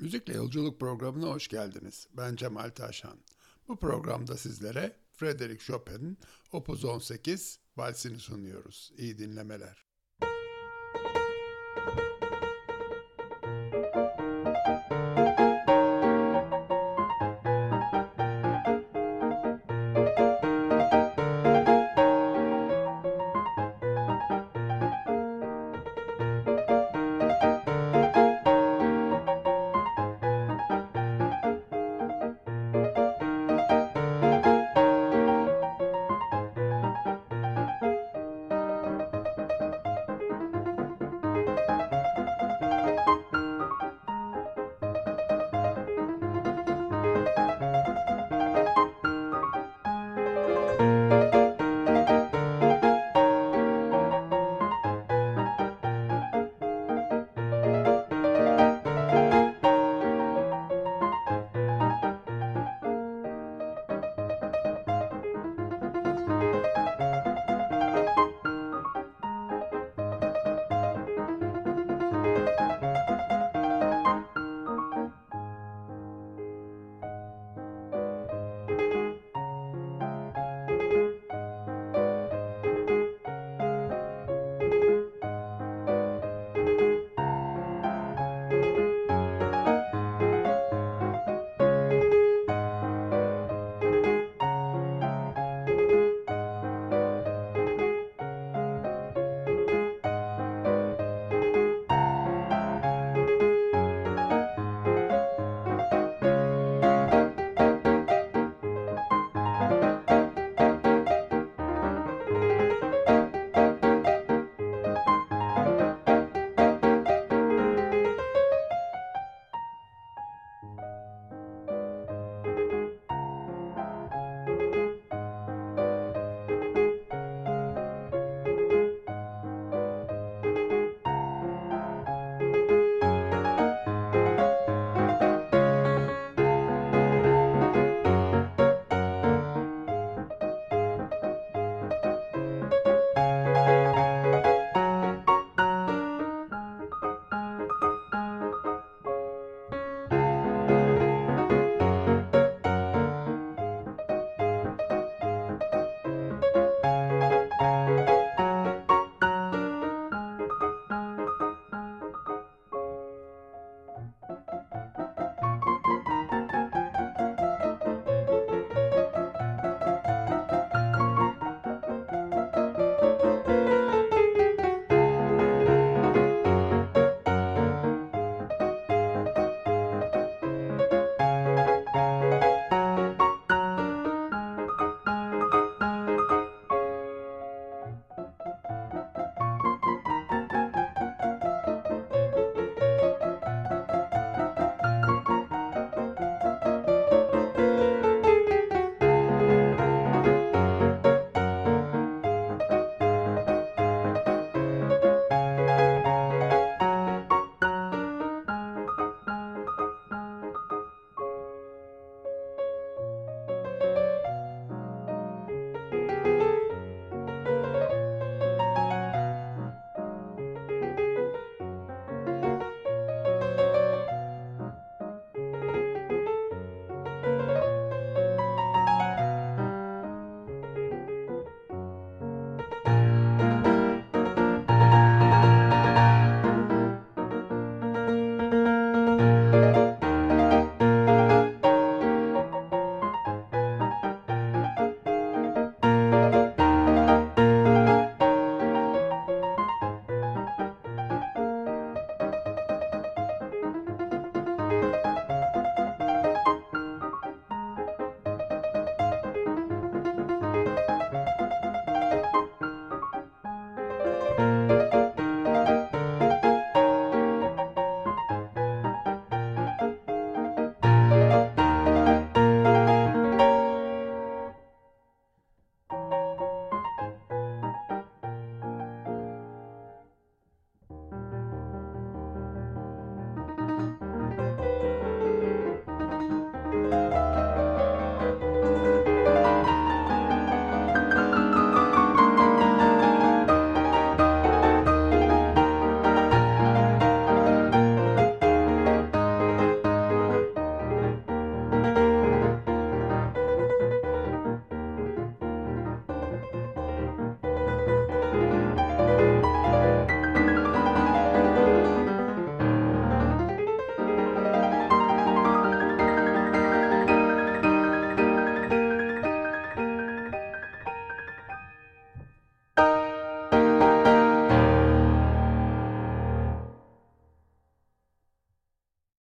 Müzikle Yolculuk programına hoş geldiniz. Ben Cemal Taşan. Bu programda sizlere Frederick Chopin'in Opus 18 valsini sunuyoruz. İyi dinlemeler.